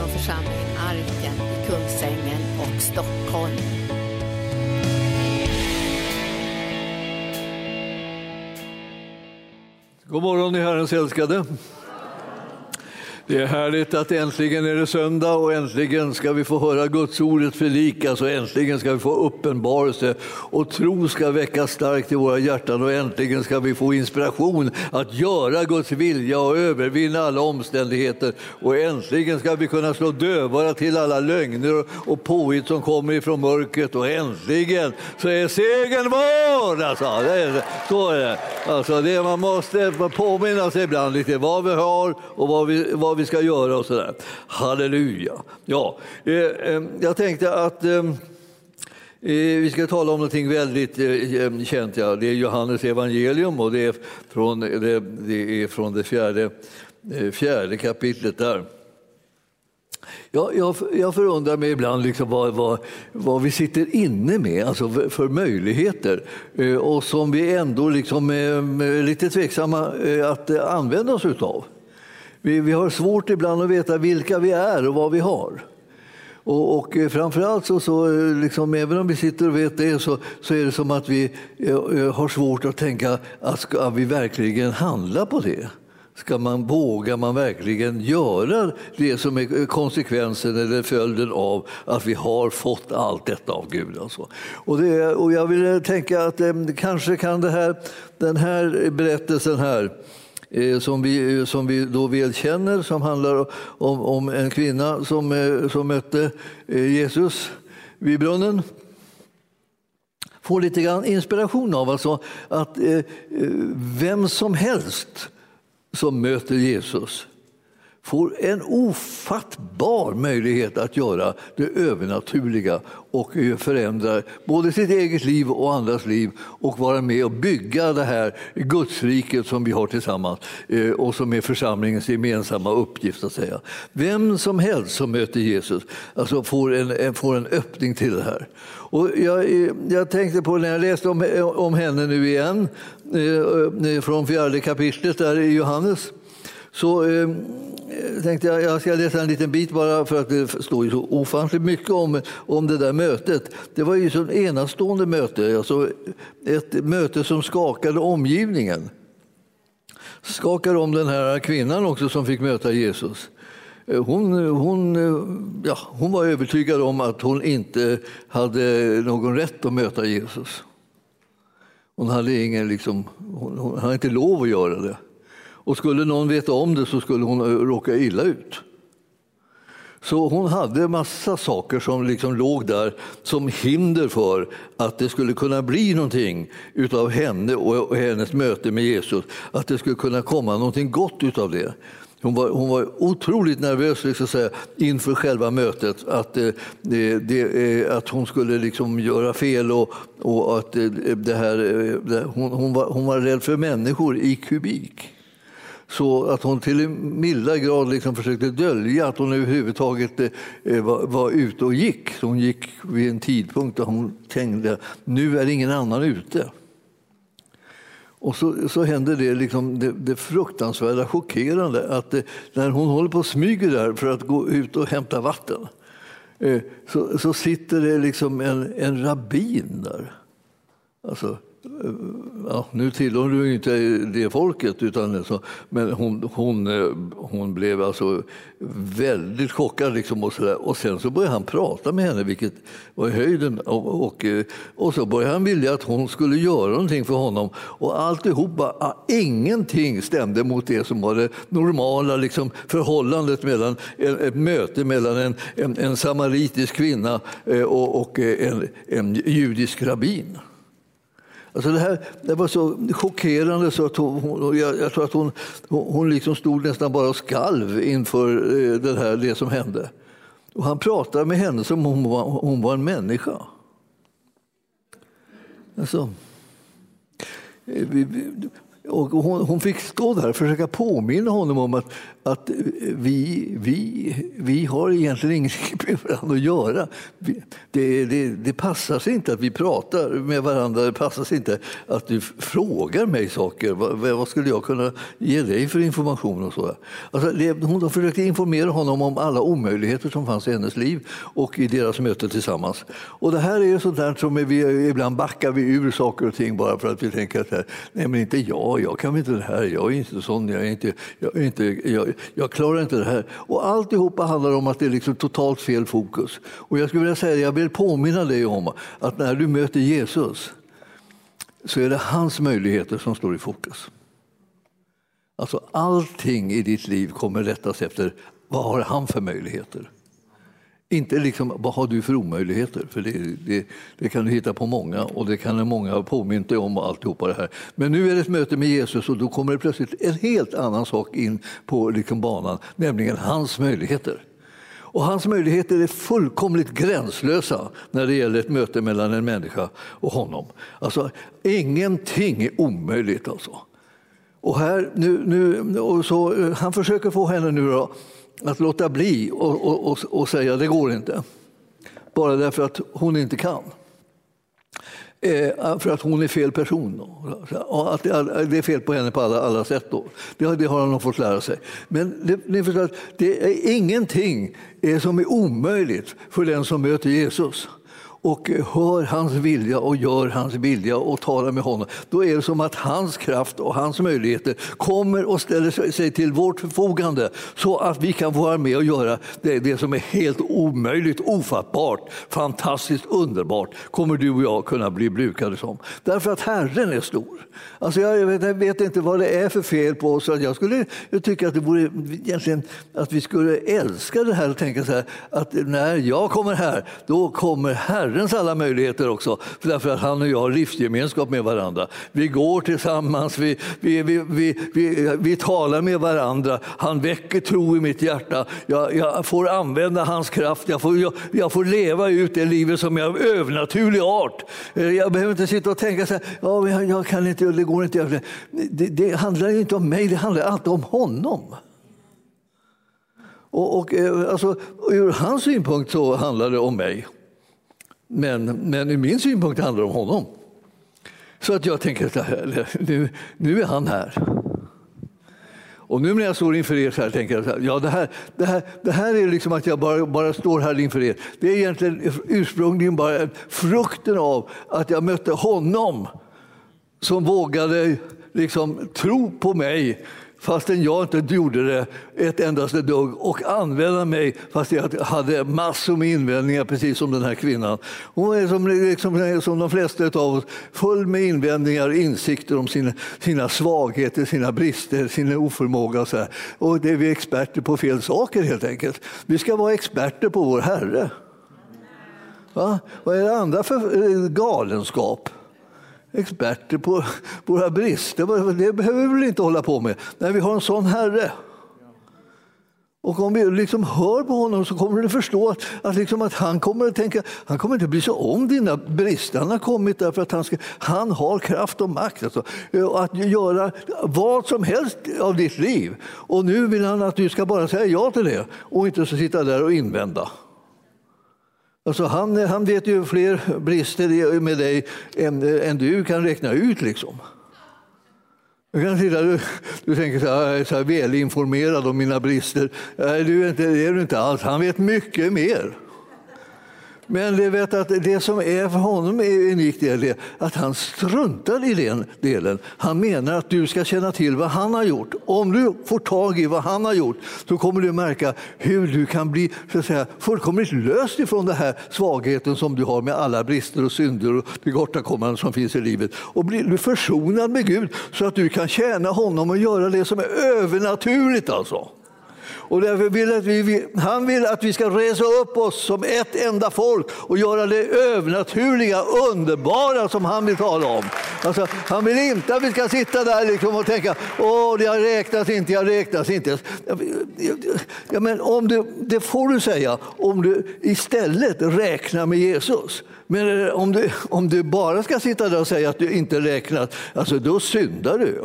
från församlingen Arken i Kungsängen och Stockholm. God morgon, ni Herrens älskade. Det är härligt att äntligen är det söndag och äntligen ska vi få höra Guds ordet förlikas och äntligen ska vi få uppenbarelse och tro ska väckas starkt i våra hjärtan och äntligen ska vi få inspiration att göra Guds vilja och övervinna alla omständigheter och äntligen ska vi kunna slå dövara till alla lögner och påhitt som kommer ifrån mörkret och äntligen så är segern vår! Alltså, det är, så är det. Alltså, det man måste påminna sig ibland lite vad vi har och vad vi, vad vi vi ska göra och sådär. Halleluja! Ja, eh, eh jag tänkte att eh, eh, vi ska tala om någonting väldigt eh, känt. Ja. Det är Johannes evangelium och det är från det, det, är från det fjärde, fjärde kapitlet där. Jag, jag, jag förundrar mig ibland liksom vad, vad, vad, vi sitter inne med alltså för, för möjligheter och som vi ändå liksom är lite tveksamma att använda oss utav. Vi, vi har svårt ibland att veta vilka vi är och vad vi har. Och, och eh, framförallt så, så eh, liksom, även om vi sitter och vet det så, så är det som att vi eh, eh har svårt att tänka att ska vi verkligen handla på det? Ska man, vågar man verkligen göra det som är konsekvensen eller följden av att vi har fått allt detta av Gud? Alltså. Och, det, och jag vill tänka att eh, kanske kan det här, den här berättelsen här Eh, som vi, eh, som vi då väl känner, som handlar om, om en kvinna som, eh, som mötte Jesus vid brunnen. Får lite grann inspiration av alltså att vem som helst som möter Jesus får en ofattbar möjlighet att göra det övernaturliga och förändra både sitt eget liv och andras liv och vara med och bygga det här gudsriket som vi har tillsammans eh, och som är församlingens gemensamma uppgift. att säga. Vem som helst som möter Jesus alltså får, en, får en öppning till det här. Och jag, eh, jag tänkte på när jag läste om, eh, om henne nu igen, från fjärde kapitlet där i Johannes, så eh, tänkte jag jag ska läsa en liten bit bara för att eh, det står ju så ofantligt mycket om, om det där mötet. Det var ju ett enastående möte, alltså ett möte som skakade omgivningen. Skakade om den här kvinnan också som fick möta Jesus. Eh, hon, hon, eh, ja, hon var övertygad om att hon inte hade någon rätt att möta Jesus. Hon hade, ingen, liksom, hon, hon hade inte lov att göra det. Och skulle någon veta om det så skulle hon eh, råka illa ut. Så hon hade massa saker som liksom låg där som hinder för att det skulle kunna bli någonting utav henne och hennes möte med Jesus. Att det skulle kunna komma någonting gott utav det. Hon var, hon var otroligt nervös liksom, säga, inför själva mötet, att, eh, det, det, eh, att hon skulle liksom göra fel och, och att eh, eh, det här, hon, hon, var, hon var rädd för människor i kubik. Så att hon till en milda grad liksom försökte dölja att hon överhuvudtaget eh, eh, var, var ute och gick. Så hon gick vid en tidpunkt då hon tänkte nu är ingen annan ute. Och så, så händer det, liksom, det, det fruktansvärda, chockerande att det, när hon håller på och smyger där för att gå ut och hämta vatten så, så sitter det liksom en, en rabbin där. Alltså, ja, nu tillhör du inte det folket, utan så, men hon, hon, eh, hon blev alltså väldigt chockad. Liksom och, så där. och Sen så började han prata med henne, vilket var höjden. Och, och, eh, och så började han vilja att hon skulle göra någonting för honom. Och alltihopa, ah, ingenting stämde mot det som var det normala liksom, förhållandet mellan eh, ett möte mellan en, en, en samaritisk kvinna och, och en, en judisk rabbin. Alltså det, här, det var så chockerande så att hon, jag, jag tror att hon, hon liksom stod nästan bara och skalv inför eh, det, här, det som hände. Och han pratade med henne som om hon var, hon var en människa. Alltså, eh, och hon, hon fick stå där och försöka påminna honom om att, att vi, vi, vi har egentligen ingenting med varandra att göra. Det, det, det passar sig inte att vi pratar med varandra. Det passar sig inte att du frågar mig saker. Vad, vad skulle jag kunna ge dig för information? och så? Alltså, hon försökte informera honom om alla omöjligheter som fanns i hennes liv och i deras möte tillsammans. Och det här är sånt där som vi ibland backar vi ur saker och ting bara för att vi tänker att nej men inte jag, jag kan inte det här, jag är inte sån, jag, är inte, jag, är inte, jag, jag klarar inte det här. Och alltihopa handlar om att det är liksom totalt fel fokus. Och jag skulle vilja säga, jag vill påminna dig om att när du möter Jesus så är det hans möjligheter som står i fokus. Alltså allting i ditt liv kommer rättas efter vad har han för möjligheter. Inte liksom, vad har du för omöjligheter? För det, det, det, kan du hitta på många och det kan många ha påmint dig om alltihopa det här. Men nu är det ett möte med Jesus och då kommer det plötsligt en helt annan sak in på liksom banan, nämligen hans möjligheter. Och hans möjligheter är fullkomligt gränslösa när det gäller ett möte mellan en människa och honom. Alltså, ingenting är omöjligt. Alltså. Och här, nu, nu, och så, eh, han försöker få henne nu då, att låta bli och, och, och, och säga det går inte. Bara därför att hon inte kan. Eh, för att hon är fel person. Och att det är fel på henne på alla, alla sätt. Då. Det, det har han fått lära sig. Men det, ni förstår att det är ingenting eh, som är omöjligt för den som möter Jesus och hör hans vilja och gör hans vilja och talar med honom, då är det som att hans kraft och hans möjligheter kommer och ställer sig till vårt förfogande så att vi kan vara med och göra det, det som är helt omöjligt, ofattbart, fantastiskt underbart, kommer du och jag kunna bli brukade som. Därför att Herren är stor. Alltså jag, vet, jag vet inte vad det är för fel på oss. Jag skulle jag tycka att det vore egentligen att vi skulle älska det här och tänka så här att när jag kommer här, då kommer Herren Herrens alla möjligheter också, därför att han och jag har livsgemenskap med varandra. Vi går tillsammans, vi, vi, vi, vi, vi, vi talar med varandra. Han väcker tro i mitt hjärta. Jag, jag får använda hans kraft, jag får, jag, jag, får leva ut det livet som är av övernaturlig art. Eh, jag behöver inte sitta och tänka så här, ja, jag, jag kan inte, det går inte. Det, det handlar inte om mig, det handlar alltid om honom. Och, och, eh, alltså, ur hans synpunkt så handlar det om mig. Men, men ur min synpunkt handlar det om honom. Så att jag tänker att nu, nu är han här. Och nu när jag står inför er så här tänker jag så här, ja det här, det här, det här är liksom att jag bara, bara står här inför er. Det är egentligen ursprungligen bara frukten av att jag mötte honom som vågade liksom tro på mig fastän jag inte gjorde det ett endaste dugg och använda mig fast jag hade massor med invändningar precis som den här kvinnan. Hon är som, liksom, som de flesta av oss full med invändningar, insikter om sina, sina svagheter, sina brister, sin oförmåga. Och, så här. och det är vi experter på fel saker helt enkelt. Vi ska vara experter på vår Herre. Va? Vad är det andra för eh, galenskap? Experter på våra brister. Det behöver vi väl inte hålla på med när vi har en sån Herre. Och om vi liksom hör på honom så kommer du förstå att, att, liksom att han kommer att tänka, han kommer inte bry sig om dina brister. Han har kommit därför att han, ska, han har kraft och makt alltså, att göra vad som helst av ditt liv. Och nu vill han att du ska bara säga ja till det och inte sitta där och invända. Alltså han, han vet ju fler brister med dig än, än du kan räkna ut. Liksom. Du, kan sitta, du, du tänker så här, jag är så här välinformerad om mina brister. Nej, du är inte, det är du inte alls. Han vet mycket mer. Men det, vet att det som är för honom är unikt är att han struntar i den delen. Han menar att du ska känna till vad han har gjort. Om du får tag i vad han har gjort så kommer du märka hur du kan bli så att säga, fullkomligt löst ifrån den här svagheten som du har med alla brister och synder och tillkortakommanden som finns i livet. Och blir försonad med Gud så att du kan tjäna honom och göra det som är övernaturligt. alltså. Och därför vill att vi, han vill att vi ska resa upp oss som ett enda folk och göra det övernaturliga, underbara som han vill tala om. Alltså, han vill inte att vi ska sitta där liksom och tänka åh, jag räknas inte, jag räknas inte. Ja, men om du, det får du säga om du istället räknar med Jesus. Men om du, om du bara ska sitta där och säga att du inte räknas, alltså, då syndar du.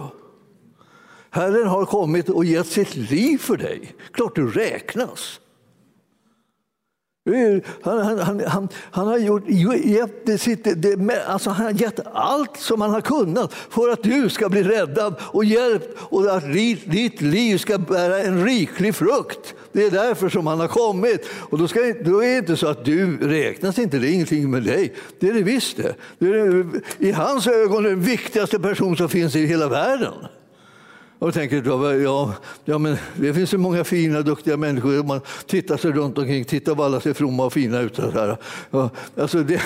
Herren har kommit och gett sitt liv för dig. Klart du räknas. Han, han, han, han, han har gjort, gett, sitt, det, alltså han har gett allt som han har kunnat för att du ska bli räddad och hjälpt och att ditt liv ska bära en riklig frukt. Det är därför som han har kommit. Och då, ska, då är det inte så att du räknas inte, det är ingenting med dig. Det är det visst det. det är, I hans ögon är den viktigaste person som finns i hela världen. Och tänker, ja, ja, men det finns så många fina, duktiga människor. Man tittar sig runt omkring, tittar vad alla ser fromma och fina ut. Så här. Ja, alltså det,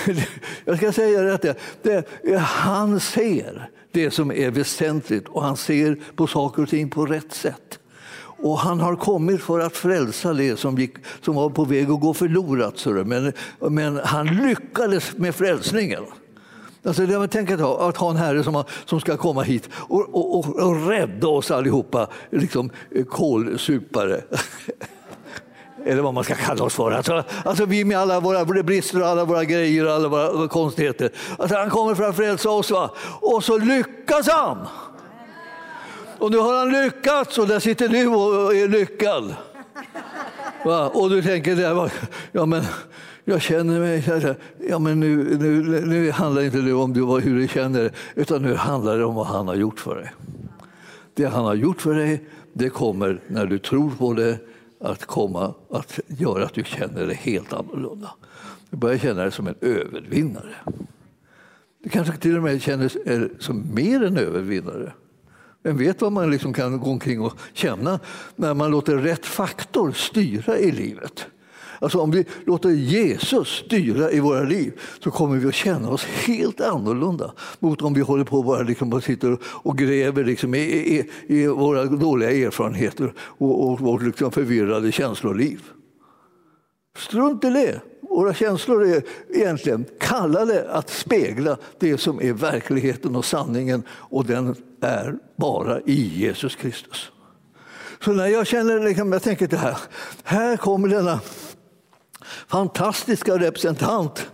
jag ska säga det, att det, det, han ser det som är väsentligt och han ser på saker och ting på rätt sätt. Och han har kommit för att frälsa det som, gick, som var på väg att gå förlorat. Men, men han lyckades med frälsningen. Alltså, det, tänk att ha, att ha en herre som, som ska komma hit och, och, och, och rädda oss allihopa, liksom eh, kolsupare. Eller vad man ska kalla oss för. Alltså, alltså vi med alla våra brister, alla våra grejer och alla våra eh, konstigheter. Alltså han kommer för att frälsa oss. Va? Och så lyckas han! Och nu har han lyckats och där sitter du och är lyckad. Va? Och du tänker, ja men jag känner mig... Ja, men nu, nu, nu handlar inte det om hur du känner dig utan nu handlar det om vad han har gjort för dig. Det han har gjort för dig, det kommer när du tror på det att komma att göra att du känner dig helt annorlunda. Du börjar känna dig som en övervinnare. Du kanske till och med känner dig som mer än övervinnare. Vem vet vad man liksom kan gå omkring och känna när man låter rätt faktor styra i livet. Alltså om vi låter Jesus styra i våra liv så kommer vi att känna oss helt annorlunda mot om vi håller på bara liksom och sitter och gräver liksom i, i, i våra dåliga erfarenheter och, och vårt liksom förvirrade känsloliv. Strunt i det. Våra känslor är egentligen kallade att spegla det som är verkligheten och sanningen och den är bara i Jesus Kristus. Så när jag känner, liksom, jag tänker det här, här kommer denna fantastiska representant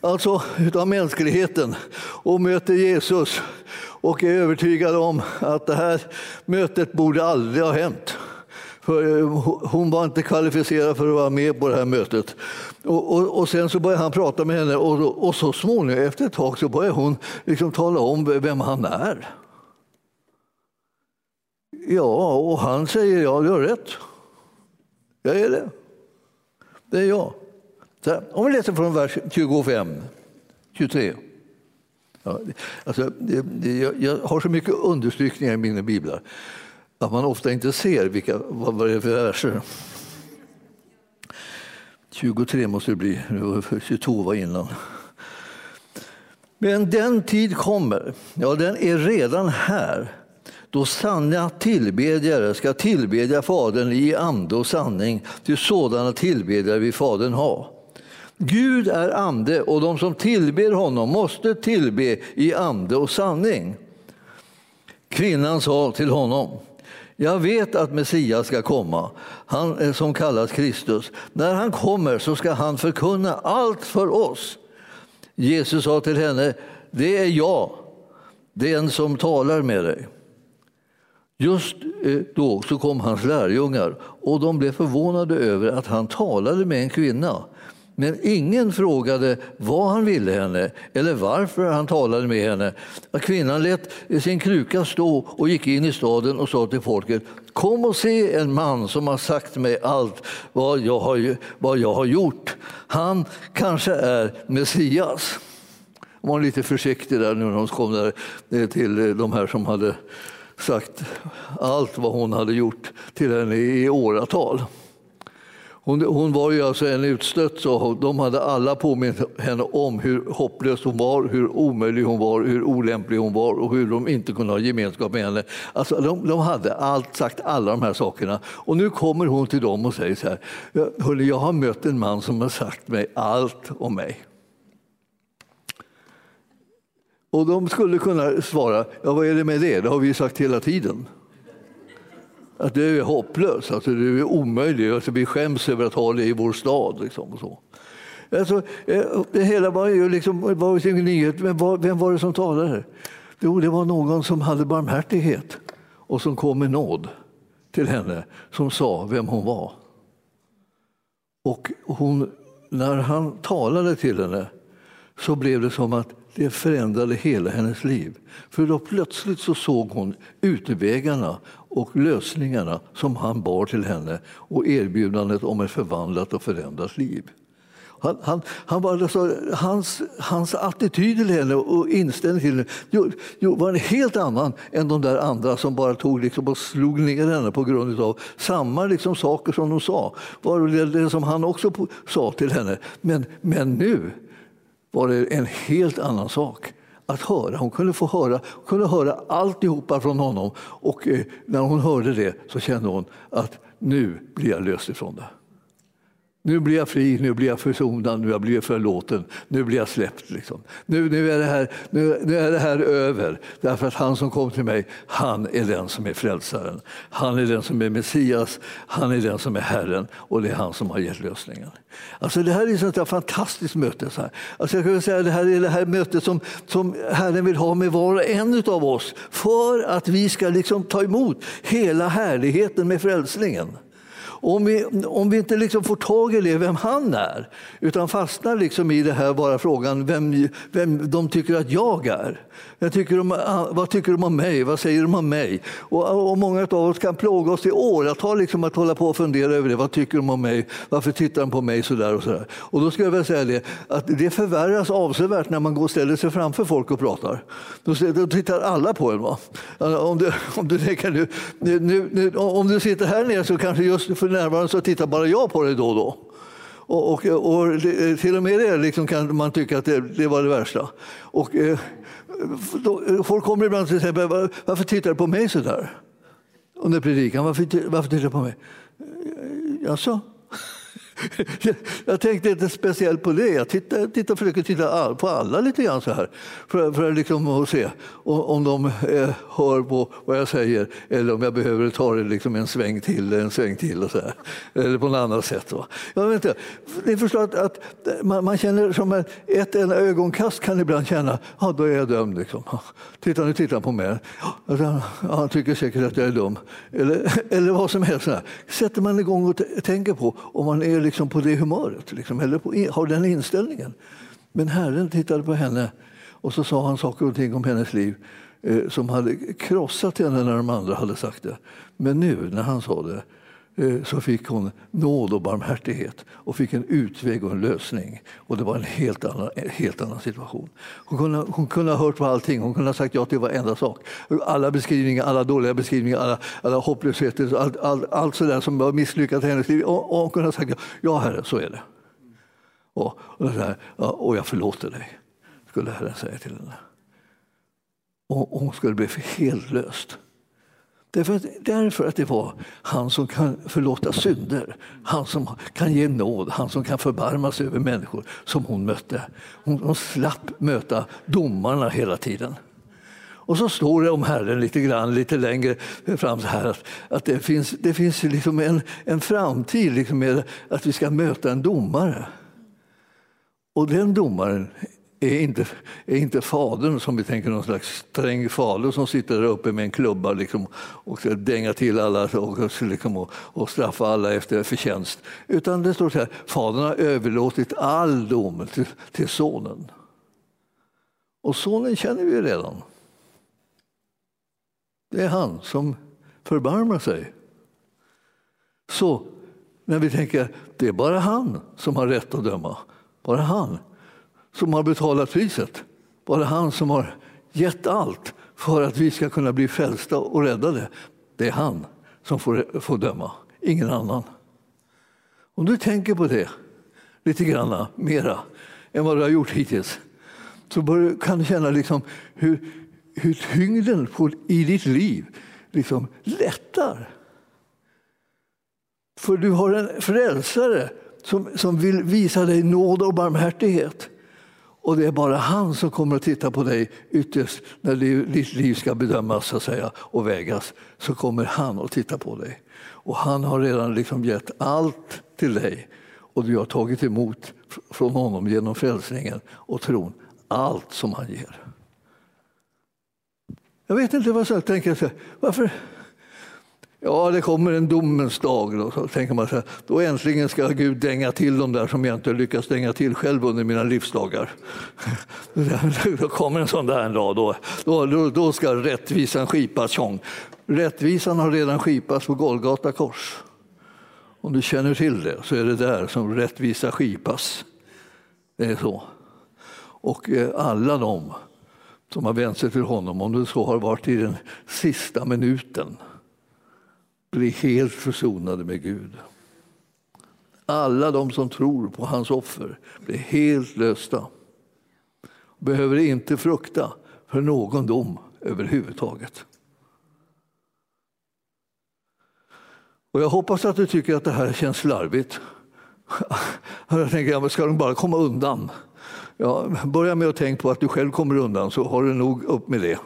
alltså utav mänskligheten och möter Jesus och är övertygad om att det här mötet borde aldrig ha hänt. För eh, hon var inte kvalificerad för att vara med på det här mötet. Och, och, och sen så börjar han prata med henne och, och så småningom efter ett tag så börjar hon liksom tala om vem han är. Ja, och han säger ja, du har rätt. Jag är det. Det är jag. Så, om vi läser från vers 25, 23. Ja, alltså, det, det, jag, jag, har så mycket understrykningar i mina biblar att man ofta inte ser vilka, vad, vad det är för verser. 23 måste det bli, 22 var innan. Men den tid kommer, ja den är redan här, då sanna tillbedjare ska tillbedja Fadern i ande och sanning, till sådana tillbedjare vill Fadern ha. Gud är ande och de som tillber honom måste tillbe i ande och sanning. Kvinnan sa till honom, jag vet att Messias ska komma, han eh, som kallas Kristus. När han kommer så ska han förkunna allt för oss. Jesus sa till henne, det är jag, den som talar med dig. Just eh, då så kom hans lärjungar och de blev förvånade över att han talade med en kvinna. Men ingen frågade vad han ville henne eller varför han talade med henne. Kvinnan lät sin kruka stå och gick in i staden och sa till folket Kom och se en man som har sagt mig allt vad jag har, vad jag har gjort. Han kanske är Messias. Hon var lite försiktig där nu när hon kom där eh, till eh, de här som hade sagt allt vad hon hade gjort till henne i åratal. Hon, hon, var ju alltså en utstött, så de hade alla påmint henne om hur hopplös hon var, hur omöjlig hon var, hur olämplig hon var och hur de inte kunde ha gemenskap med henne. Alltså, de, de hade allt, sagt alla de här sakerna. Och nu kommer hon till dem och säger så här, hörni, jag har mött en man som har sagt mig allt om mig. Och de skulle kunna svara, ja vad är det med det? Det har vi sagt hela tiden att det är hopplöst, alltså det är omöjligt. Alltså vi skäms över att ha det i vår stad. Liksom, och så. Alltså, eh, det hela var ju liksom, var en nyhet, men vem var det som talade? Jo, det var någon som hade barmhärtighet och som kom med nåd till henne som sa vem hon var. Och hon, när han talade till henne så blev det som att det förändrade hela hennes liv. För då plötsligt så såg hon utvägarna och lösningarna som han bar till henne och erbjudandet om ett förvandlat och förändrat liv. Han, han, han var alltså, hans, hans attityd till henne och inställning till henne jo, jo, var en helt annan än de där andra som bara tog liksom och slog ner henne på grund av samma liksom saker som de sa. var det, det som han också sa till henne. Men, men nu var det en helt annan sak att höra. Hon kunde få höra, kunde höra alltihopa från honom och eh, när hon hörde det så kände hon att nu blir jag löst ifrån det. Nu blir jag fri, nu blir jag försonad, nu har jag blivit förlåten, nu blir jag släppt. Liksom. Nu, nu, är det här, nu, nu, är det här över, därför att han som kom till mig, han är den som är frälsaren. Han är den som är Messias, han är den som är Herren och det är han som har gett lösningen. Alltså det här är ett sånt fantastiskt möte. Så här. Alltså jag kan säga, det här är det här mötet som, som Herren vill ha med var och en av oss för att vi ska liksom ta emot hela härligheten med frälsningen. Om vi, om vi inte liksom får tag i det, vem han är, utan fastnar liksom i det här bara frågan vem, vem de tycker att jag är. Jag tycker de, ah, vad tycker de om mig? Vad säger de om mig? Och, ah, och många av oss kan plåga oss i åratal liksom att hålla på och fundera över det. Vad tycker de om mig? Varför tittar de på mig så där och så där? Och då skulle jag vilja säga det, att det förvärras avsevärt när man går och ställer sig framför folk och pratar. Då, då tittar alla på en. Va? Alltså, om, du, om, du nu, nu, nu, om du sitter här nere så kanske just för närvarande så tittar bara jag på dig då och då. Och, och, och eh, till och med det liksom kan man tycka att det, det var det värsta. Och, eh, då, eh, folk kommer ibland till exempel, varför tittar du på mig så där? Under predikan, varför, varför tittar du på mig? Eh, jaså? jag tänkte inte speciellt på det. Jag tittade, tittade, försöker titta på alla lite grann så här för, för liksom att se om de eh, hör på vad jag säger eller om jag behöver ta det liksom en sväng till, en sväng till och så här. eller på något annat sätt. Va? Jag vet inte. Ni förstår att, att eh, man, man, känner som ett, ett enda ögonkast kan ibland känna ja, då är jag dömd. Liksom. Titta, nu tittar på mig. Ja, han tycker säkert att jag är dum. Eller, eller vad som helst. Så här. Sätter man igång och tänker på om man är liksom på det humöret, liksom, eller på, har den inställningen. Men Herren tittade på henne och så sa han saker och ting om hennes liv eh, som hade krossat henne när de andra hade sagt det. Men nu när han sa det Eh, så fick hon nåd och barmhärtighet och fick en utväg och en lösning. Och Det var en helt annan, en helt annan situation. Hon kunde, hon kunde ha hört på allting, hon kunde ha sagt ja till varenda sak. Alla beskrivningar, alla dåliga beskrivningar, alla, alla hopplösheter, allt, allt, allt sådär som var misslyckat i hennes liv. Och, och hon kunde ha sagt ja, herre, så är det. Och, och, så här, och jag förlåter dig, skulle Herren säga till henne. Och hon skulle bli helt löst. Därför att, därför att det var han som kan förlåta synder, han som kan ge nåd, han som kan förbarma sig över människor som hon mötte. Hon, hon slapp möta domarna hela tiden. Och så står det om Herren lite grann lite längre fram så här att, att det finns, det finns liksom en, en framtid liksom med att vi ska möta en domare. Och den domaren är inte, är inte fadern som vi tänker någon slags sträng fader som sitter där uppe med en klubba liksom, och dängar dänga till alla och, liksom, och, och straffa alla efter förtjänst. Utan det står så här, fadern har överlåtit all dom till, till sonen. Och sonen känner vi redan. Det är han som förbarmar sig. Så när vi tänker det är bara han som har rätt att döma, bara han som har betalat priset. Bara han som har gett allt för att vi ska kunna bli frälsta och räddade. Det är han som får, får döma, ingen annan. Om du tänker på det lite grann mera än vad du har gjort hittills så kan du känna liksom hur, hur tyngden på, i ditt liv liksom lättar. För du har en frälsare som, som vill visa dig nåd och barmhärtighet. Och det är bara han som kommer att titta på dig ytterst när ditt liv ska bedömas så att säga, och vägas. Så kommer han att titta på dig. Och han har redan liksom gett allt till dig och du har tagit emot från honom genom frälsningen och tron allt som han ger. Jag vet inte vad jag tänker. Varför, Ja, det kommer en domens dag. Då, så tänker man så här, då äntligen ska Gud dänga till de där som jag inte lyckats dänga till själv under mina livsdagar. Då kommer en sån där en dag, då, då, då ska rättvisan skipas. Tjong. Rättvisan har redan skipats på Golgata kors. Om du känner till det så är det där som rättvisa skipas. Det är så. Och eh, alla de som har vänt sig till honom, om det så har varit i den sista minuten, bli helt försonade med Gud. Alla de som tror på hans offer blir helt lösta. Behöver inte frukta för någon dom överhuvudtaget. Och jag hoppas att du tycker att det här känns slarvigt. Jag tänker, ska de bara komma undan? Ja, börja med att tänka på att du själv kommer undan så har du nog upp med det.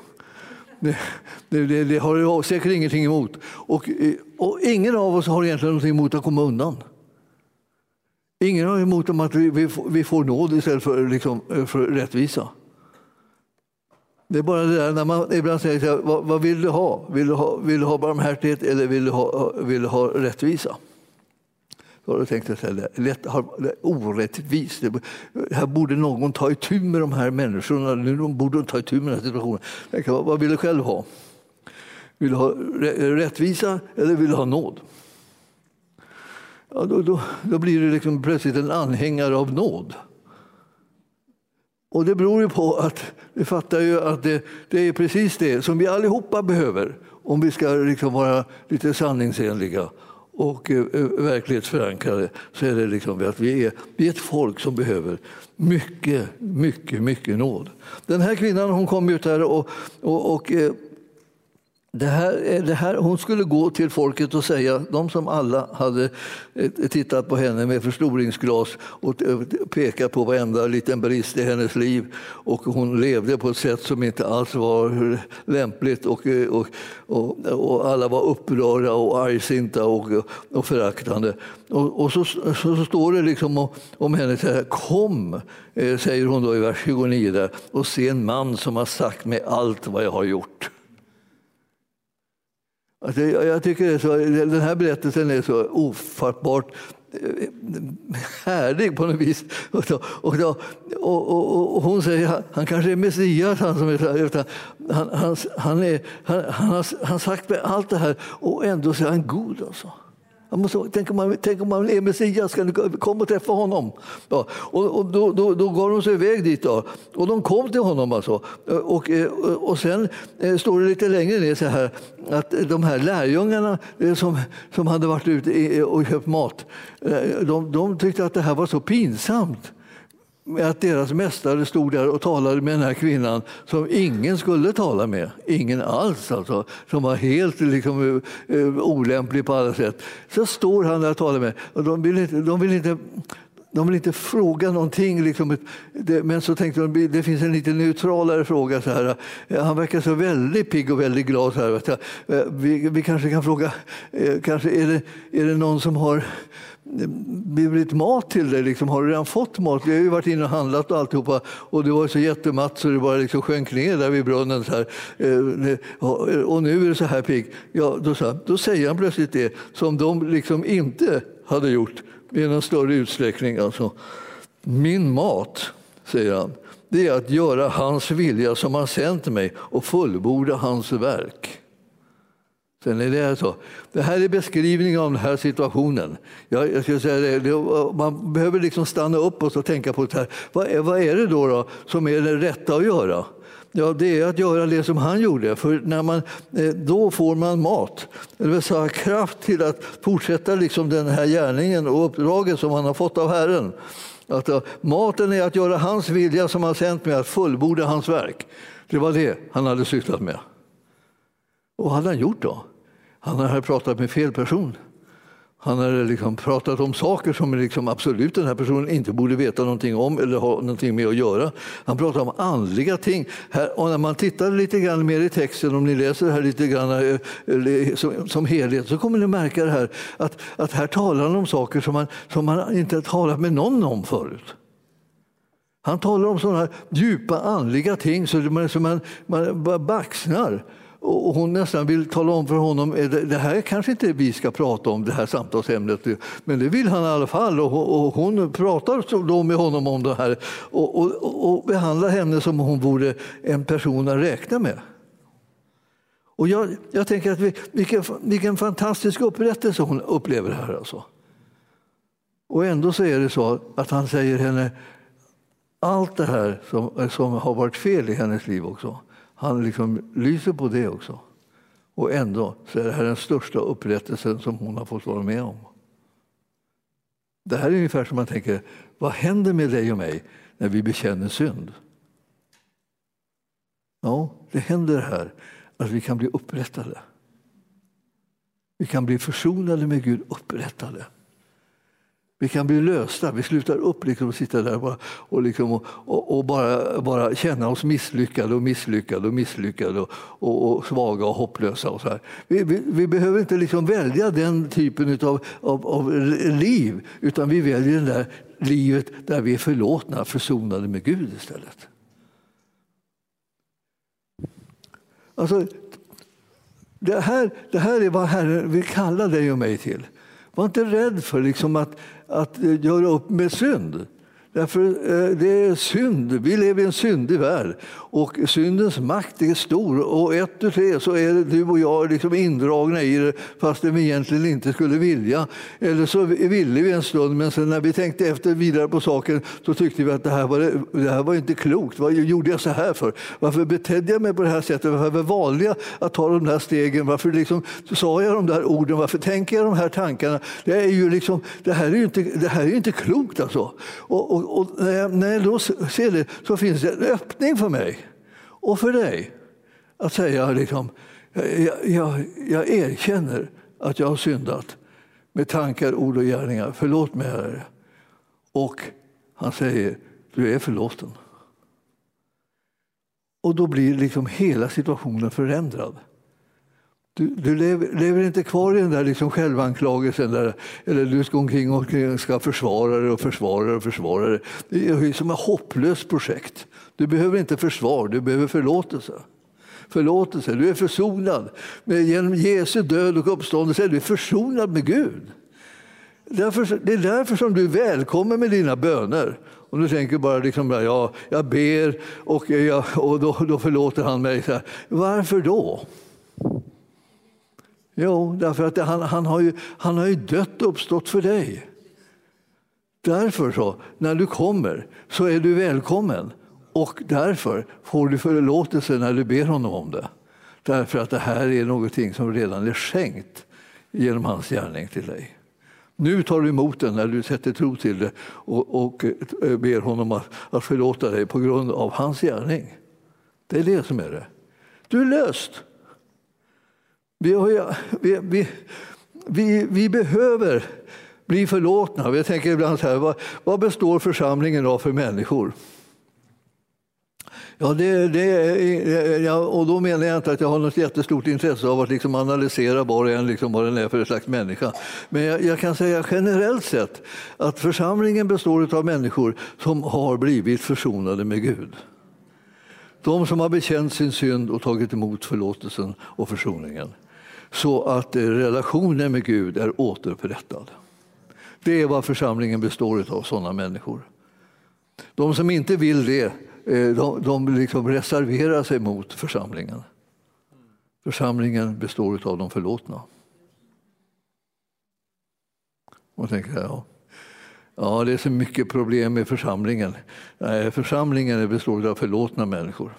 Det, det, det har du säkert ingenting emot. Och, eh, och, ingen av oss har egentligen någonting emot att komma undan. Ingen har emot att vi, vi, vi får nåd istället för, liksom, eh, för rättvisa. Det är bara det där när man ibland säger så här, vad, vad, vill du ha? Vill du ha, vill du ha barmhärtighet eller vill du ha, vill du ha rättvisa? Då tänkte jag så att det är orättvist. Här borde någon ta itu med de här människorna. Nu borde de ta itu med den här situationen. Vad vill du själv ha? Vill du ha rättvisa eller vill du ha nåd? Ja, då, då, då blir du liksom plötsligt en anhängare av nåd. Och det beror ju på att vi fattar ju att det, det är precis det som vi allihopa behöver om vi ska liksom vara lite sanningsenliga och eh, eh, verklighetsförankrade så är det liksom att vi är, vi är ett folk som behöver mycket, mycket, mycket nåd. Den här kvinnan hon kom ut här och, och, och eh, det här, eh, det här, hon skulle gå till folket och säga, de som alla hade eh, tittat på henne med förstoringsglas och eh, pekat på varenda liten brist i hennes liv och hon levde på ett sätt som inte alls var lämpligt och, och, och, och alla var upprörda och argsinta och, och föraktande. Och, och så, så, så, står det liksom om, om henne, så här, kom, säger hon då i vers 29 där, och se en man som har sagt mig allt vad jag har gjort. Alltså, jag tycker så, den här berättelsen är så ofattbart eh, härlig på något vis. Och, då, och, då, och, och, och, hon säger han kanske är Messias, han som är så här, han, han, han, är, han, han, har, han har sagt allt det här och ändå så är han god. Alltså. Måste, tänk, om man, tänk om man är Messias, ska du komma och träffa honom? Ja, och, och då, då, då gav de sig iväg dit. Då. Och de kom till honom. Alltså. Och, och, och sen eh, står det lite längre ner så här att de här lärjungarna eh, som, som hade varit ute och köpt mat, de, de tyckte att det här var så pinsamt att deras mästare stod där och talade med den här kvinnan som ingen skulle tala med. Ingen alls, alltså, som var helt liksom, eh, olämplig på alla sätt. Så står han där och talar med och de vill inte, de vill inte de vill inte fråga någonting. Liksom, men så tänkte de det finns en lite neutralare fråga. Så här. Eh, han verkar så väldigt pigg och väldigt glad. Så här, eh, vi, vi kanske kan fråga, kanske är, det, är det någon som har blivit mat till dig? Liksom, har du redan fått mat? Vi har ju varit inne och handlat och alltihopa och du var så jättematt så du bara liksom sjönk ner där vid brunnen. Så här. Eh, eh, och nu är du så här pigg. Ja, då, så, då säger han plötsligt det som de liksom inte hade gjort i någon större utsträckning. Alltså, min mat, säger han, det är att göra hans vilja som han sänt mig och fullborda hans verk. Sen är det, så. det här är beskrivningen av den här situationen. Jag, jag ska säga det, man behöver liksom stanna upp och tänka på det här. Vad är, vad är det då, då som är det rätta att göra? Ja, det är att göra det som han gjorde, för när man, eh, då får man mat. Det vill säga kraft till att fortsätta liksom den här gärningen och uppdraget som han har fått av Herren. Att, eh, maten är att göra hans vilja som han sänt mig, att fullborda hans verk. Det var det han hade sysslat med. Och vad hade han gjort då? Han hade pratat med fel person. Han hade liksom pratat om saker som liksom absolut den här personen inte borde veta någonting om eller ha någonting med att göra. Han pratade om andliga ting. Här, och när man tittar lite grann mer i texten, om ni läser det här lite grann eh, eh, som, som helhet, så kommer ni märka det här att, att här talar han om saker som man, som man inte har talat med någon om förut. Han talar om sådana djupa andliga ting så man, så man, man baxnar och hon nästan vill tala om för honom eh, att det här kanske inte vi ska prata om, det här samtalsämnet. Men det vill han i alla fall och hon pratar då med honom om det här och, och, och behandlar henne som om hon vore en person att räkna med. Och jag, jag tänker att vi, vilken, vilken fantastisk upprättelse hon upplever här. Alltså. Och ändå så är det så att han säger henne allt det här som, som har varit fel i hennes liv också. Han liksom lyser på det också. Och ändå så är det här den största upprättelsen som hon har fått vara med om. Det här är ungefär som man tänker, vad händer med dig och mig när vi bekänner synd? Ja, det händer här att vi kan bli upprättade. Vi kan bli försonade med Gud, upprättade. Vi kan bli lösta. Vi slutar upp liksom och sitta där och, bara, och, liksom och, och, och, bara, bara känna oss misslyckade och misslyckade och misslyckade och, och, svaga och hopplösa. Och så här. Vi, vi, vi behöver inte liksom välja den typen av, av, av, liv utan vi väljer det där livet där vi är förlåtna, försonade med Gud istället. Alltså, det, här, det här är vad Herren vill kalla dig och mig till. Var inte rädd för liksom att, att eh, göra upp med synd. Därför eh, det är synd. Vi lever i en syndig värld och syndens makt är stor. Och ett och tre så är du och jag liksom indragna i det fast vi egentligen inte skulle vilja. Eller så ville vi en stund men sen när vi tänkte efter vidare på saken så tyckte vi att det här var, det här var inte klokt. Vad gjorde jag så här för? Varför betedde jag mig på det här sättet? Varför valde jag att ta de där stegen? Varför liksom, sa jag de där orden? Varför tänker jag de här tankarna? Det, är ju liksom, det här är ju inte, det här är inte klokt alltså. och, och och, när jag då ser det så finns det en öppning för mig och för dig att säga liksom, jag, jag, jag erkänner att jag har syndat med tankar, ord och gärningar. Förlåt mig, Herre. Och han säger, du är förlåten. Och då blir liksom hela situationen förändrad. Du, du lever, lever, inte kvar i den där liksom självanklagelsen där, eller du ska omkring och ska försvara dig och försvara dig. och försvara det. Det är som ett hopplöst projekt. Du behöver inte försvar, du behöver förlåtelse. Förlåtelse, du är försonad. Men genom Jesu död och uppståndelse är du försonad med Gud. Därför, det är därför som du är välkommen med dina böner. Om du tänker bara liksom, ja, jag ber och, jag, och då, då förlåter han mig. Varför då? Jo, därför att han, han, har ju, han har ju dött och uppstått för dig. Därför så, när du kommer så är du välkommen och därför får du förlåtelse när du ber honom om det. Därför att det här är någonting som redan är skänkt genom hans gärning till dig. Nu tar du emot den när du sätter tro till det och, och eh, ber honom att, att förlåta dig på grund av hans gärning. Det är det som är det. Du är löst. Vi, har, vi, vi, vi, vi behöver bli förlåtna. Jag tänker ibland så här, vad, vad består församlingen av för människor? Ja, det, det, ja, och då menar jag inte att jag har något jättestort intresse av att liksom analysera var och en liksom vad den är för slags människa. Men jag, jag, kan säga generellt sett att församlingen består av människor som har blivit försonade med Gud. De som har bekänt sin synd och tagit emot förlåtelsen och försoningen så att relationen med Gud är återupprättad. Det är vad församlingen består av, sådana människor. De som inte vill det, eh, de, de liksom reserverar sig mot församlingen. Församlingen består av de förlåtna. Och tänker, ja, ja, det är så mycket problem med församlingen. Nej, församlingen består av förlåtna människor.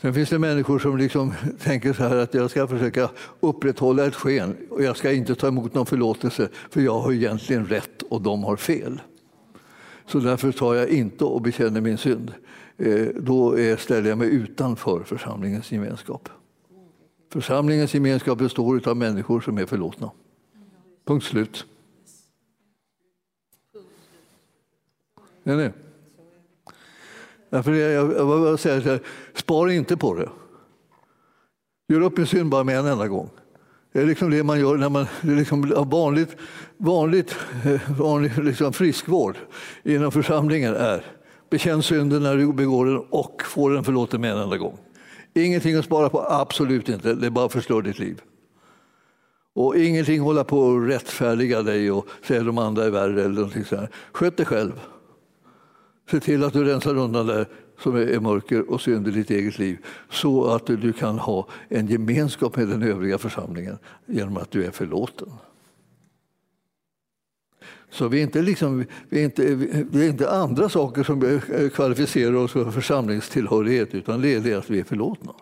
Sen finns det människor som liksom tänker så här att jag ska försöka upprätthålla ett sken och jag ska inte ta emot någon förlåtelse för jag har egentligen rätt och de har fel. Så därför tar jag inte och bekänner min synd. Eh, då ställer jag mig utanför församlingens gemenskap. Församlingens gemenskap består av människor som är förlåtna. Punkt slut. Är ni? Därför jag, jag, jag säger så här, spar inte på det. Gör upp en synd bara med en enda gång. Det är liksom det man gör när man det är liksom vanligt, vanligt, eh, vanlig liksom friskvård inom församlingen är bekänn synden när du begår den och få den förlåten med en enda gång. Ingenting att spara på, absolut inte. Det bara förstör ditt liv. Och ingenting hålla på och rättfärdiga dig och säga att de andra är värre eller någonting sådär. Sköt dig själv. Se till att du rensar undan det som är mörker och synd i ditt eget liv så att du kan ha en gemenskap med den övriga församlingen genom att du är förlåten. Så vi är inte, liksom, vi är inte, vi är inte andra saker som kvalificerar oss för församlingstillhörighet utan det är det att vi är förlåtna.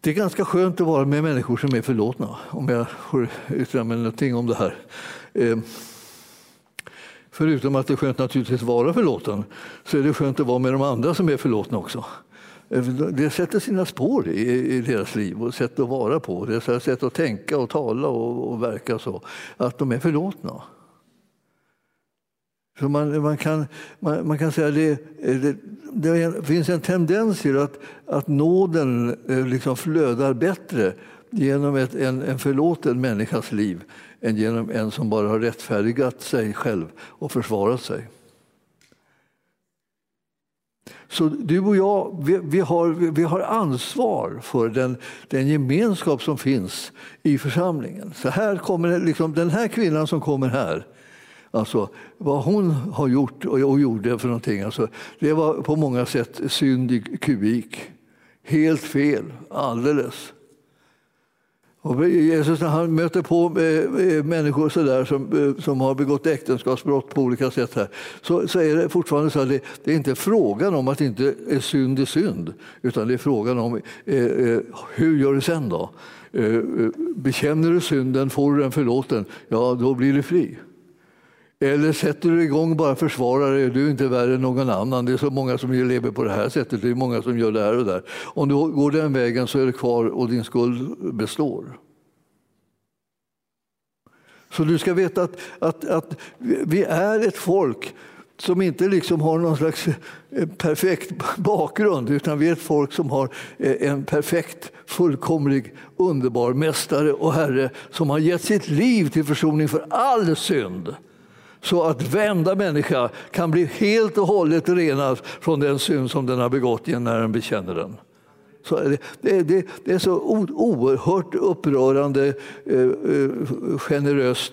Det är ganska skönt att vara med människor som är förlåtna, om jag får yttra mig någonting om det här. Ehm. Förutom att det är skönt naturligtvis att vara förlåten, så är det skönt att vara med de andra som är förlåtna också. Det sätter sina spår i, deras liv och sätt att vara på. Deras sätt att tänka och tala och, och verka så. Att de är förlåtna. Så man, man, kan, man, man kan säga att det, det, det, finns en tendens till att, att nåden eh, liksom flödar bättre genom ett, en, en förlåten människas liv än genom en som bara har rättfärdigat sig själv och försvarat sig. Så du och jag, vi, vi, har, vi har ansvar för den, den gemenskap som finns i församlingen. Så här kommer liksom, den här kvinnan som kommer här, Alltså, vad hon har gjort och gjorde för någonting, alltså, det var på många sätt syndig kubik. Helt fel, alldeles. Och Jesus när han möter på eh, eh, människor så där, som, eh, som har begått äktenskapsbrott på olika sätt här, så, så är det fortfarande så att det, det, är inte frågan om att inte är synd är synd, utan det är frågan om eh, hur gör du sen då? Eh, bekänner du synden, får du den förlåten, ja då blir du fri. Eller sätter du igång bara försvarar dig, du är inte värre än någon annan. Det är så många som lever på det här sättet, det är många som gör det här och där. Om du går den vägen så är du kvar och din skuld består. Så du ska veta att, att, att vi är ett folk som inte liksom har någon slags eh, perfekt bakgrund utan vi är ett folk som har eh, en perfekt, fullkomlig, underbar mästare och herre som har gett sitt liv till försoning för all synd så att varenda människa kan bli helt och hållet renad från den synd som den har begått när den bekänner den. Så det, det, det är så oerhört upprörande, eh, eh, generöst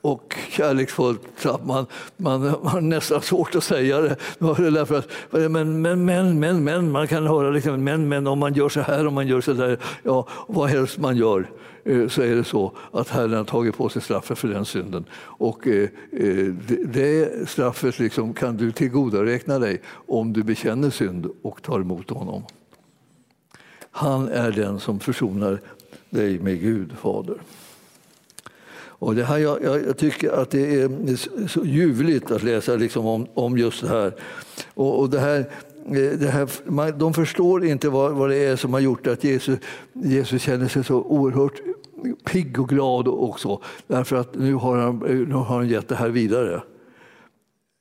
och kärleksfullt att man, man, man har nästan svårt att säga det. Därför att, men, men, men, men, men, man kan höra liksom, men, men om man gör så här, om man gör så där, ja, vad helst man gör Eh, så är det så att Herren har tagit på sig straffet för den synden. Och eh, eh, det straffet liksom kan du tillgodoräkna dig om du bekänner synd och tar emot honom. Han är den som försonar dig med Gud, Fader. Och det här, jag, jag, tycker att det är så ljuvligt att läsa liksom om, om just det här. Och, och det här, det här man, de förstår inte vad, vad det är som har gjort att Jesus, Jesus känner sig så oerhört pigg och glad också. Därför att nu har, han, nu har han gett det här vidare.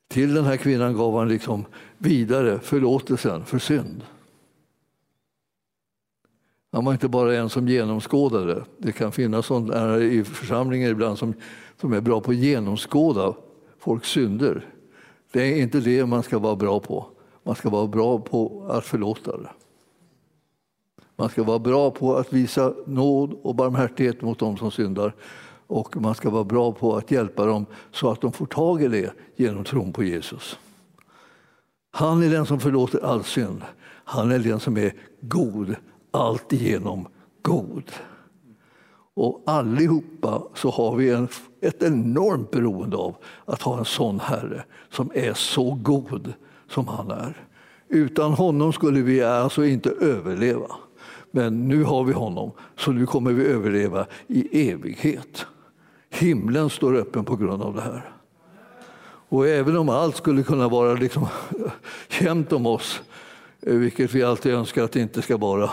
Till den här kvinnan gav han liksom vidare förlåtelsen för synd. Han var inte bara en som genomskådade. Det kan finnas sådana i församlingar ibland som, som är bra på att genomskåda folks synder. Det är inte det man ska vara bra på. Man ska vara bra på att förlåta. Det. Man ska vara bra på att visa nåd och barmhärtighet mot dem som syndar. Och man ska vara bra på att hjälpa dem så att de får tag i det genom tron på Jesus. Han är den som förlåter all synd. Han är den som är god alltigenom god. Och allihopa så har vi en, ett enormt beroende av att ha en sån Herre som är så god som han är. Utan honom skulle vi alltså inte överleva. Men nu har vi honom, så nu kommer vi överleva i evighet. Himlen står öppen på grund av det här. Och även om allt skulle kunna vara liksom jämnt om oss, eh, vilket vi alltid önskar att det inte ska vara,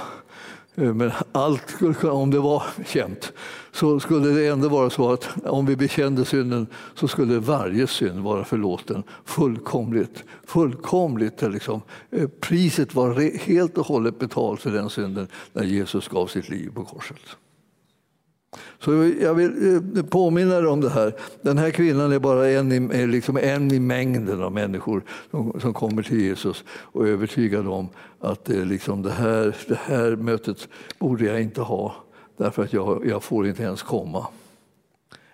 Eh, men allt skulle, om det var känt så skulle det ändå vara så att om vi bekände synden så skulle varje synd vara förlåten fullkomligt. fullkomligt liksom. Eh, priset var helt och hållet betalt för den synden när Jesus gav sitt liv på korset. Så jag vill eh, påminna er om det här. Den här kvinnan är bara en i, liksom en i mängden av människor som, som kommer till Jesus och är övertygad om att det, liksom det, här, det här mötet borde jag inte ha därför att jag, jag får inte ens komma.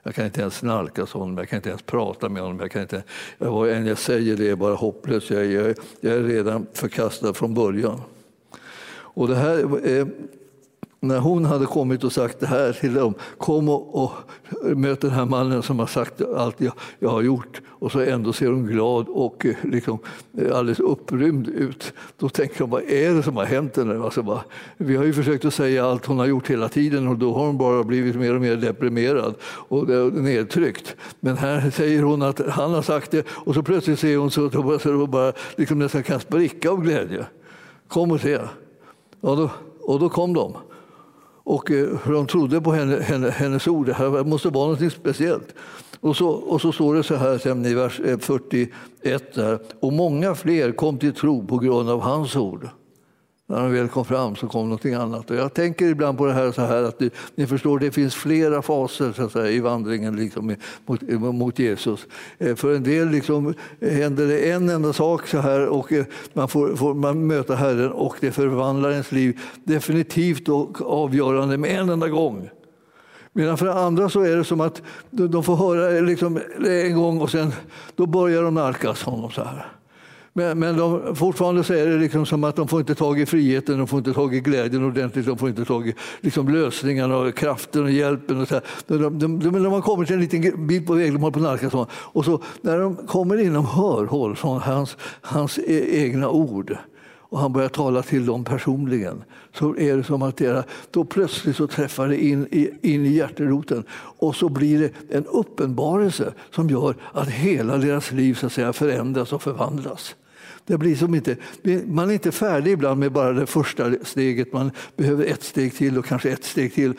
Jag kan inte ens nalkas honom, jag kan inte ens prata med honom. Jag kan inte, vad än jag säger det är bara hopplöst. Jag, jag, jag är redan förkastad från början. Och det här eh, när hon hade kommit och sagt det här till dem, kom och, och möt den här mannen som har sagt allt jag, jag, har gjort och så ändå ser hon glad och eh, liksom eh, alldeles upprymd ut. Då tänker de, vad är det som har hänt henne? Alltså bara, vi har ju försökt att säga allt hon har gjort hela tiden och då har hon bara blivit mer och mer deprimerad och eh, nedtryckt. Men här säger hon att han har sagt det och så plötsligt ser hon så att hon bara liksom nästan kan spricka av glädje. Kom och se. Ja, då, och då kom de. Och eh, hur de trodde på henne, henne, hennes ord. Det här måste vara något speciellt. Och så, och så står det så här sen i vers eh, 41. Där, och många fler kom till tro på grund av hans ord när de väl kom fram så kom någonting annat. Och jag tänker ibland på det här så här att ni, ni förstår, det finns flera faser så att säga, i vandringen liksom, mot, mot Jesus. Eh, för en del liksom, eh, händer det en enda sak så här och eh, man får, får man möta Herren och det förvandlar ens liv definitivt och avgörande med en enda gång. Medan för andra så är det som att de får höra liksom en gång och sen då börjar de nalkas honom så här. Men, men de, fortfarande så är det liksom som att de får inte tag i friheten, de får inte tag i glädjen ordentligt, de får inte tag i liksom lösningarna, och kraften och hjälpen. Och så de, de, de, de, har kommit en liten bit på väg, de håller på att nalkas. Och så när de kommer inom hörhåll från hans, hans e, egna ord och han börjar tala till dem personligen så är det som att det, då plötsligt så träffar det in i, in i hjärteroten och så blir det en uppenbarelse som gör att hela deras liv så att säga, förändras och förvandlas. Det blir som inte, man är inte färdig ibland med bara det första steget. Man behöver ett steg till och kanske ett steg till.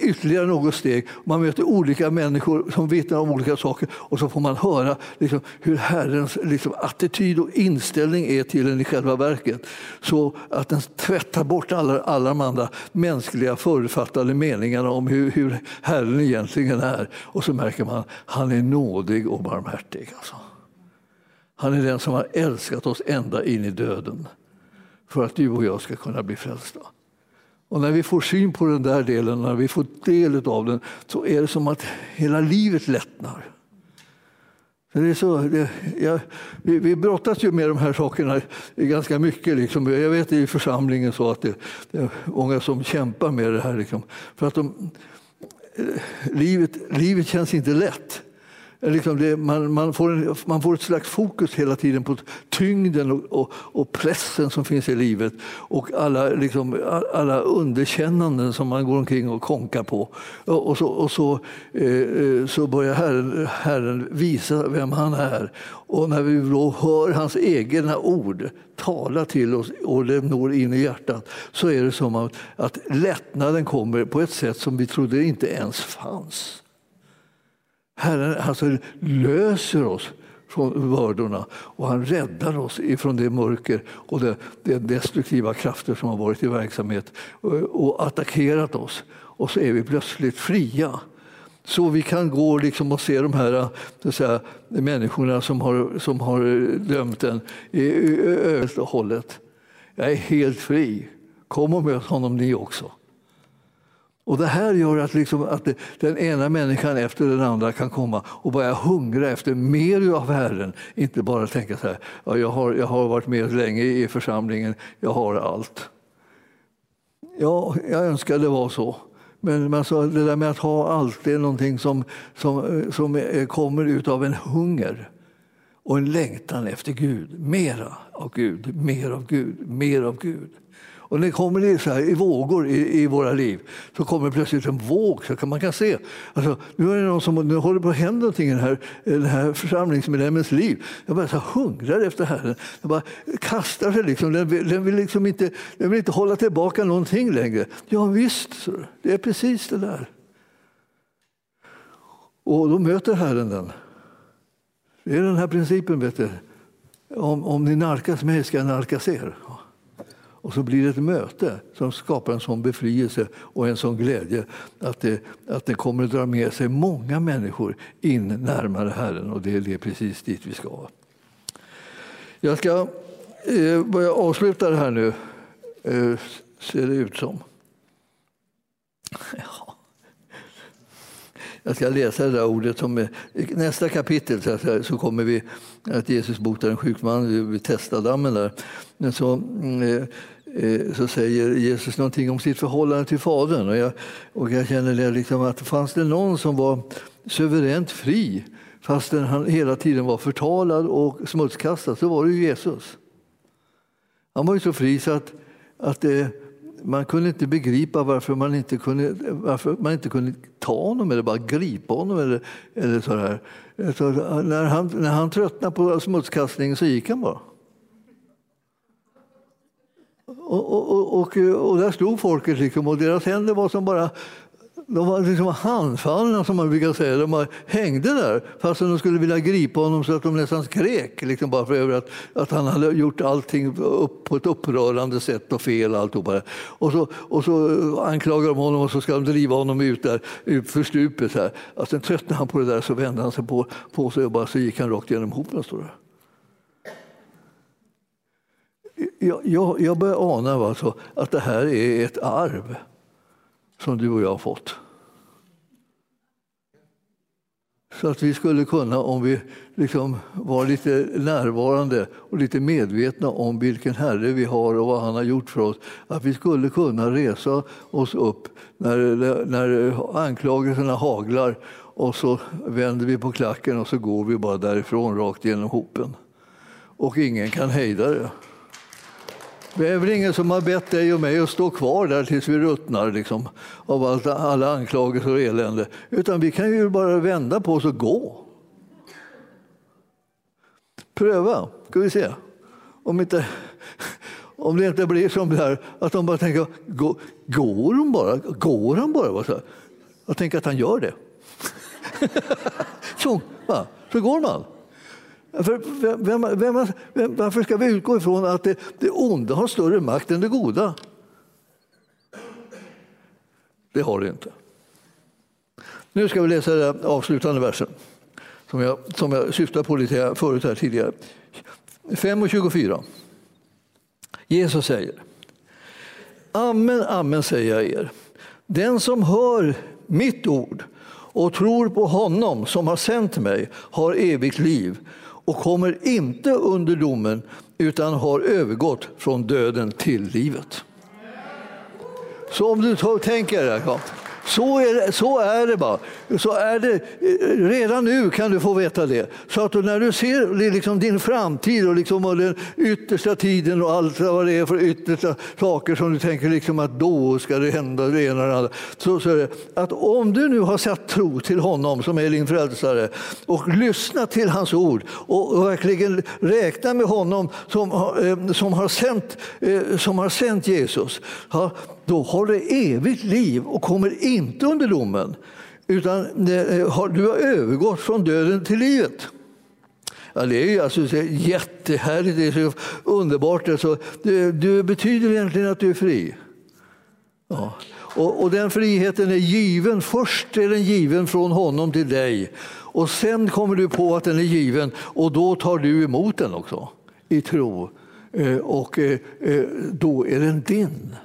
Ytterligare något steg. Man möter olika människor som vittnar om olika saker och så får man höra liksom, hur Herrens liksom, attityd och inställning är till en i själva verket. Så att den tvättar bort alla, alla de andra mänskliga förutfattade meningarna om hur, hur Herren egentligen är. Och så märker man att han är nådig och barmhärtig. Alltså. Han är den som har älskat oss ända in i döden för att du och jag ska kunna bli frälsta. Och när vi får syn på den där delen, när vi får del av den, så är det som att hela livet lättnar. Det är så, det, jag, vi, vi brottas ju med de här sakerna ganska mycket. Liksom. Jag vet i församlingen så att det, det, är många som kämpar med det här. Liksom. För att de, eh, livet, livet känns inte lätt. Liksom det, man, man, får en, man får ett slags fokus hela tiden på tyngden och, och, och pressen som finns i livet och alla, liksom, alla underkännanden som man går omkring och konkar på. Och, och så, och så, eh, eh, så börjar Herren, Herren visa vem han är. Och när vi då hör hans egna ord tala till oss och det når in i hjärtat så är det som att, att lättnaden kommer på ett sätt som vi trodde inte ens fanns. Herren alltså löser oss från bördorna och han räddar oss ifrån det mörker och de, de destruktiva krafter som har varit i verksamhet och, och attackerat oss. Och så är vi plötsligt fria. Så vi kan gå liksom och se de här säga, människorna som har, som har dömt en i övrigt hållet. Jag är helt fri. Kom och möt honom ni också. Och Det här gör att, liksom, att den ena människan efter den andra kan komma och börja hungra efter mer av Herren. Inte bara tänka så här, ja, jag, har, jag har varit med länge i församlingen, jag har allt. Ja, jag önskar det var så. Men alltså, det där med att ha allt det är någonting som, som, som kommer av en hunger och en längtan efter Gud. Mera av Gud, mer av Gud, mer av Gud. Och när det kommer så här, i vågor i, i, våra liv så kommer plötsligt en våg. Så kan man kan se alltså, nu är det någon som nu håller på att hända någonting i den här, den här församlingsmedlemmens liv. Jag bara så hungrar efter Herren. Jag bara kastar sig. Liksom. Den, vill, den, vill liksom inte, den vill inte hålla tillbaka någonting längre. Ja visst, det är precis det där. Och då möter Herren den. Det är den här principen. Vet du. Om, om ni nalkas mig ska jag nalkas er. Och så blir det ett möte som skapar en sån befrielse och en sån glädje att det, att det kommer att dra med sig många människor in närmare Herren och det är det precis dit vi ska. Jag ska eh, börja avsluta det här nu, eh, ser det ut som. Ja. Jag ska läsa det där ordet. Som, I nästa kapitel så, kommer vi att Jesus botar en sjuk man vid Testadammen. Där. Men så, mm, eh, eh, så säger Jesus någonting om sitt förhållande till Fadern. Och jag, och jag känner det liksom att fanns det någon som var suveränt fri fastän han hela tiden var förtalad och smutskastad så var det ju Jesus. Han var ju så fri så att, att det, man kunde inte begripa varför man inte kunde, varför man inte kunde ta honom eller bara gripa honom. Eller, eller så här. Så när, han, när han tröttnade på smutskastningen så gick han bara. Och, och, och, och, där stod folket liksom, och deras händer var som bara de var liksom handfallna, som man brukar säga. De hängde där fastän de skulle vilja gripa honom så att de nästan skrek liksom bara för att, att han hade gjort allting upp på ett upprörande sätt och fel. Alltihopa. Och, så, och så anklagar de honom och så ska de driva honom ut där ut för stupet. Här. Och sen tröttnade han på det där så vände han sig på, på sig och bara, så gick han rakt genom hopen. Står det. Jag, jag, jag börjar ana alltså, att det här är ett arv som du och jag har fått. Så att vi skulle kunna, om vi liksom var lite närvarande och lite medvetna om vilken Herre vi har och vad han har gjort för oss, att vi skulle kunna resa oss upp när, när anklagelserna haglar och så vänder vi på klacken och så går vi bara därifrån rakt genom hopen. Och ingen kan hejda det. Det är väl ingen som har bett dig och mig att stå kvar där tills vi ruttnar liksom, av allt, alla anklagelser och elände. Utan vi kan ju bara vända på oss och gå. Pröva, ska vi se. Om, inte, om det inte blir som det här att de bara tänker, går, går hon bara? Går han bara? Så jag tänker att han gör det. så, va? så går man. För vem, vem, vem, varför ska vi utgå ifrån att det, det onda har större makt än det goda? Det har det inte. Nu ska vi läsa den avslutande versen som jag, som jag syftade på lite förut här tidigare. 5 och 24. Jesus säger Amen, amen säger jag er. Den som hör mitt ord och tror på honom som har sänt mig har evigt liv och kommer inte under domen utan har övergått från döden till livet. Så om du tänker Jakob så är, det, så är det bara. Så är det, eh, redan nu kan du få veta det. Så att när du ser liksom din framtid och, liksom och den yttersta tiden och allt vad det är för yttersta saker som du tänker liksom att då ska det hända det ena och det andra. Så, så är det att om du nu har satt tro till honom som är din frälsare och lyssnat till hans ord och, och verkligen räkna med honom som, eh, som, har sänt, eh, som har sänt Jesus då har du evigt liv och kommer inte under domen. Utan eh, du har övergått från döden till livet. Ja, det är alltså jättehärligt, det är så underbart. Alltså, det, det betyder egentligen att du är fri. Ja. Och, och, den friheten är given. Först är den given från honom till dig. Och sen kommer du på att den är given och då tar du emot den också i tro. Eh, och eh, eh då är den din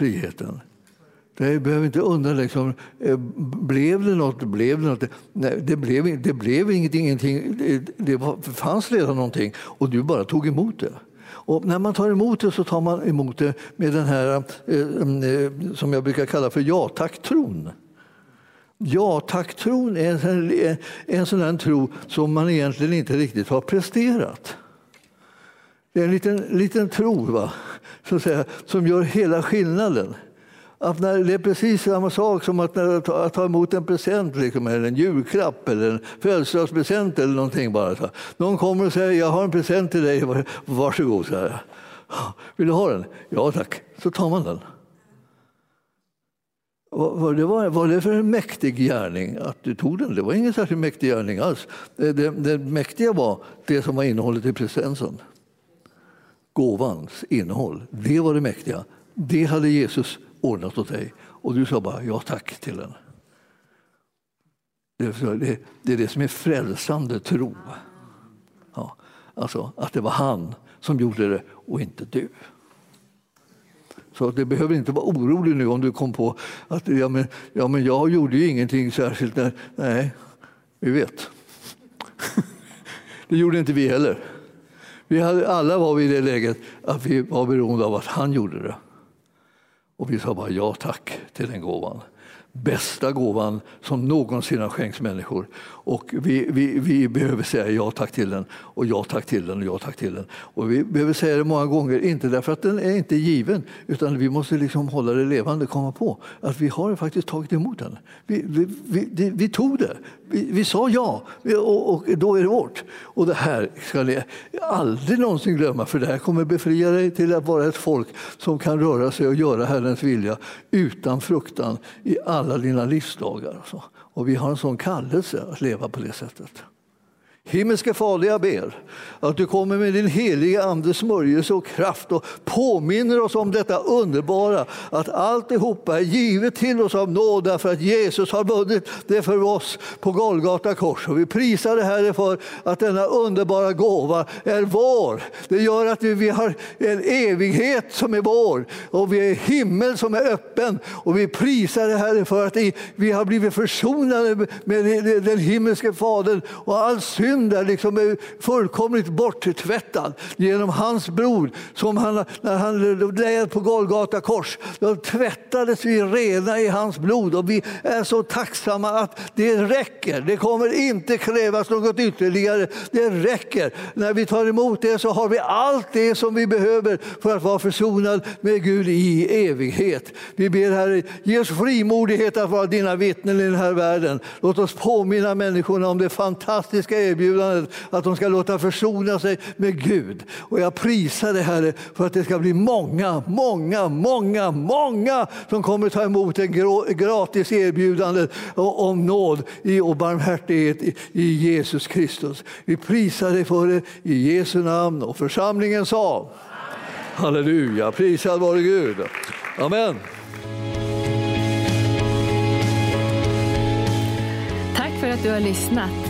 friheten. Jag behöver inte undra, liksom, eh, blev det något? Blev det, något? Nej, det, blev, det blev ingenting. ingenting. Det, fanns redan någonting och du bara tog emot det. Och när man tar emot det så tar man emot det med den här eh, mm, eh som jag brukar kalla för ja tack-tron. Ja tack-tron är en, en sån där tro som man egentligen inte riktigt har presterat. Det är en liten, liten tro va? Så att säga, som gör hela skillnaden. Att när, det är precis samma sak som att, när, ta, att ta emot en present, liksom, eller en julklapp eller en födelsedagspresent eller någonting. Bara, så. Någon kommer och säger jag har en present till dig, varsågod. Så här. Vill du ha den? Ja tack. Så tar man den. Vad det var, var det för en mäktig gärning att du tog den? Det var ingen särskilt mäktig gärning alls. Det, det, det mäktiga var det som var innehållet i presenten gåvans innehåll. Det var det mäktiga. Det hade Jesus ordnat åt dig. Och du sa bara ja tack till den. Det är det som är frälsande tro. Ja, alltså att det var han som gjorde det och inte du. Så det behöver inte vara orolig nu om du kom på att ja, men, ja, men jag gjorde ju ingenting särskilt. Där. Nej, vi vet. det gjorde inte vi heller. Vi hade, alla var vi i det läget att vi var beroende av att han gjorde det. Och vi sa bara ja tack till den gåvan bästa gåvan som någonsin har skänkts människor. Och vi, vi, vi behöver säga ja tack till den, och ja tack till den och ja tack till den. Och vi behöver säga det många gånger, inte därför att den är inte given, utan vi måste liksom hålla det levande, komma på att vi har faktiskt tagit emot den. Vi, vi, vi, vi tog det, vi, sa ja, och, och, då är det vårt. Och det här ska ni aldrig någonsin glömma, för det här kommer befria dig till att vara ett folk som kan röra sig och göra Herrens vilja utan fruktan i alla dina livsdagar. Och, så och vi har en sån kallelse att leva på det sättet. Himmelske Fader, jag ber att du kommer med din heliga Andes smörjelse och kraft och påminner oss om detta underbara att alltihopa är givet till oss av nåd därför att Jesus har vunnit det för oss på Golgata kors. Och vi prisar det Herre för att denna underbara gåva är vår. Det gör att vi har en evighet som är vår och vi är himmel som är öppen. Och vi prisar det Herre för att vi har blivit försonade med den himmelske Fadern och all synd synd liksom är liksom fullkomligt borttvättad genom hans blod. Som han, när han led på Golgata kors, då tvättades vi rena i hans blod. Och vi är så tacksamma att det räcker. Det kommer inte krävas något ytterligare. Det räcker. När vi tar emot det så har vi allt det som vi behöver för att vara försonad med Gud i evighet. Vi ber Herre, ge oss frimodighet att vara dina vittnen i den här världen. Låt oss påminna människorna om det fantastiska erbjudandet erbjudandet att de ska låta försona sig med Gud. Och jag prisar dig Herre för att det ska bli många, många, många, många som kommer ta emot en gratis erbjudande om nåd och barmhärtighet i Jesus Kristus. Vi prisar dig för det i Jesu namn och församlingen sa Halleluja, prisad vare Gud. Amen. Tack för att du har lyssnat.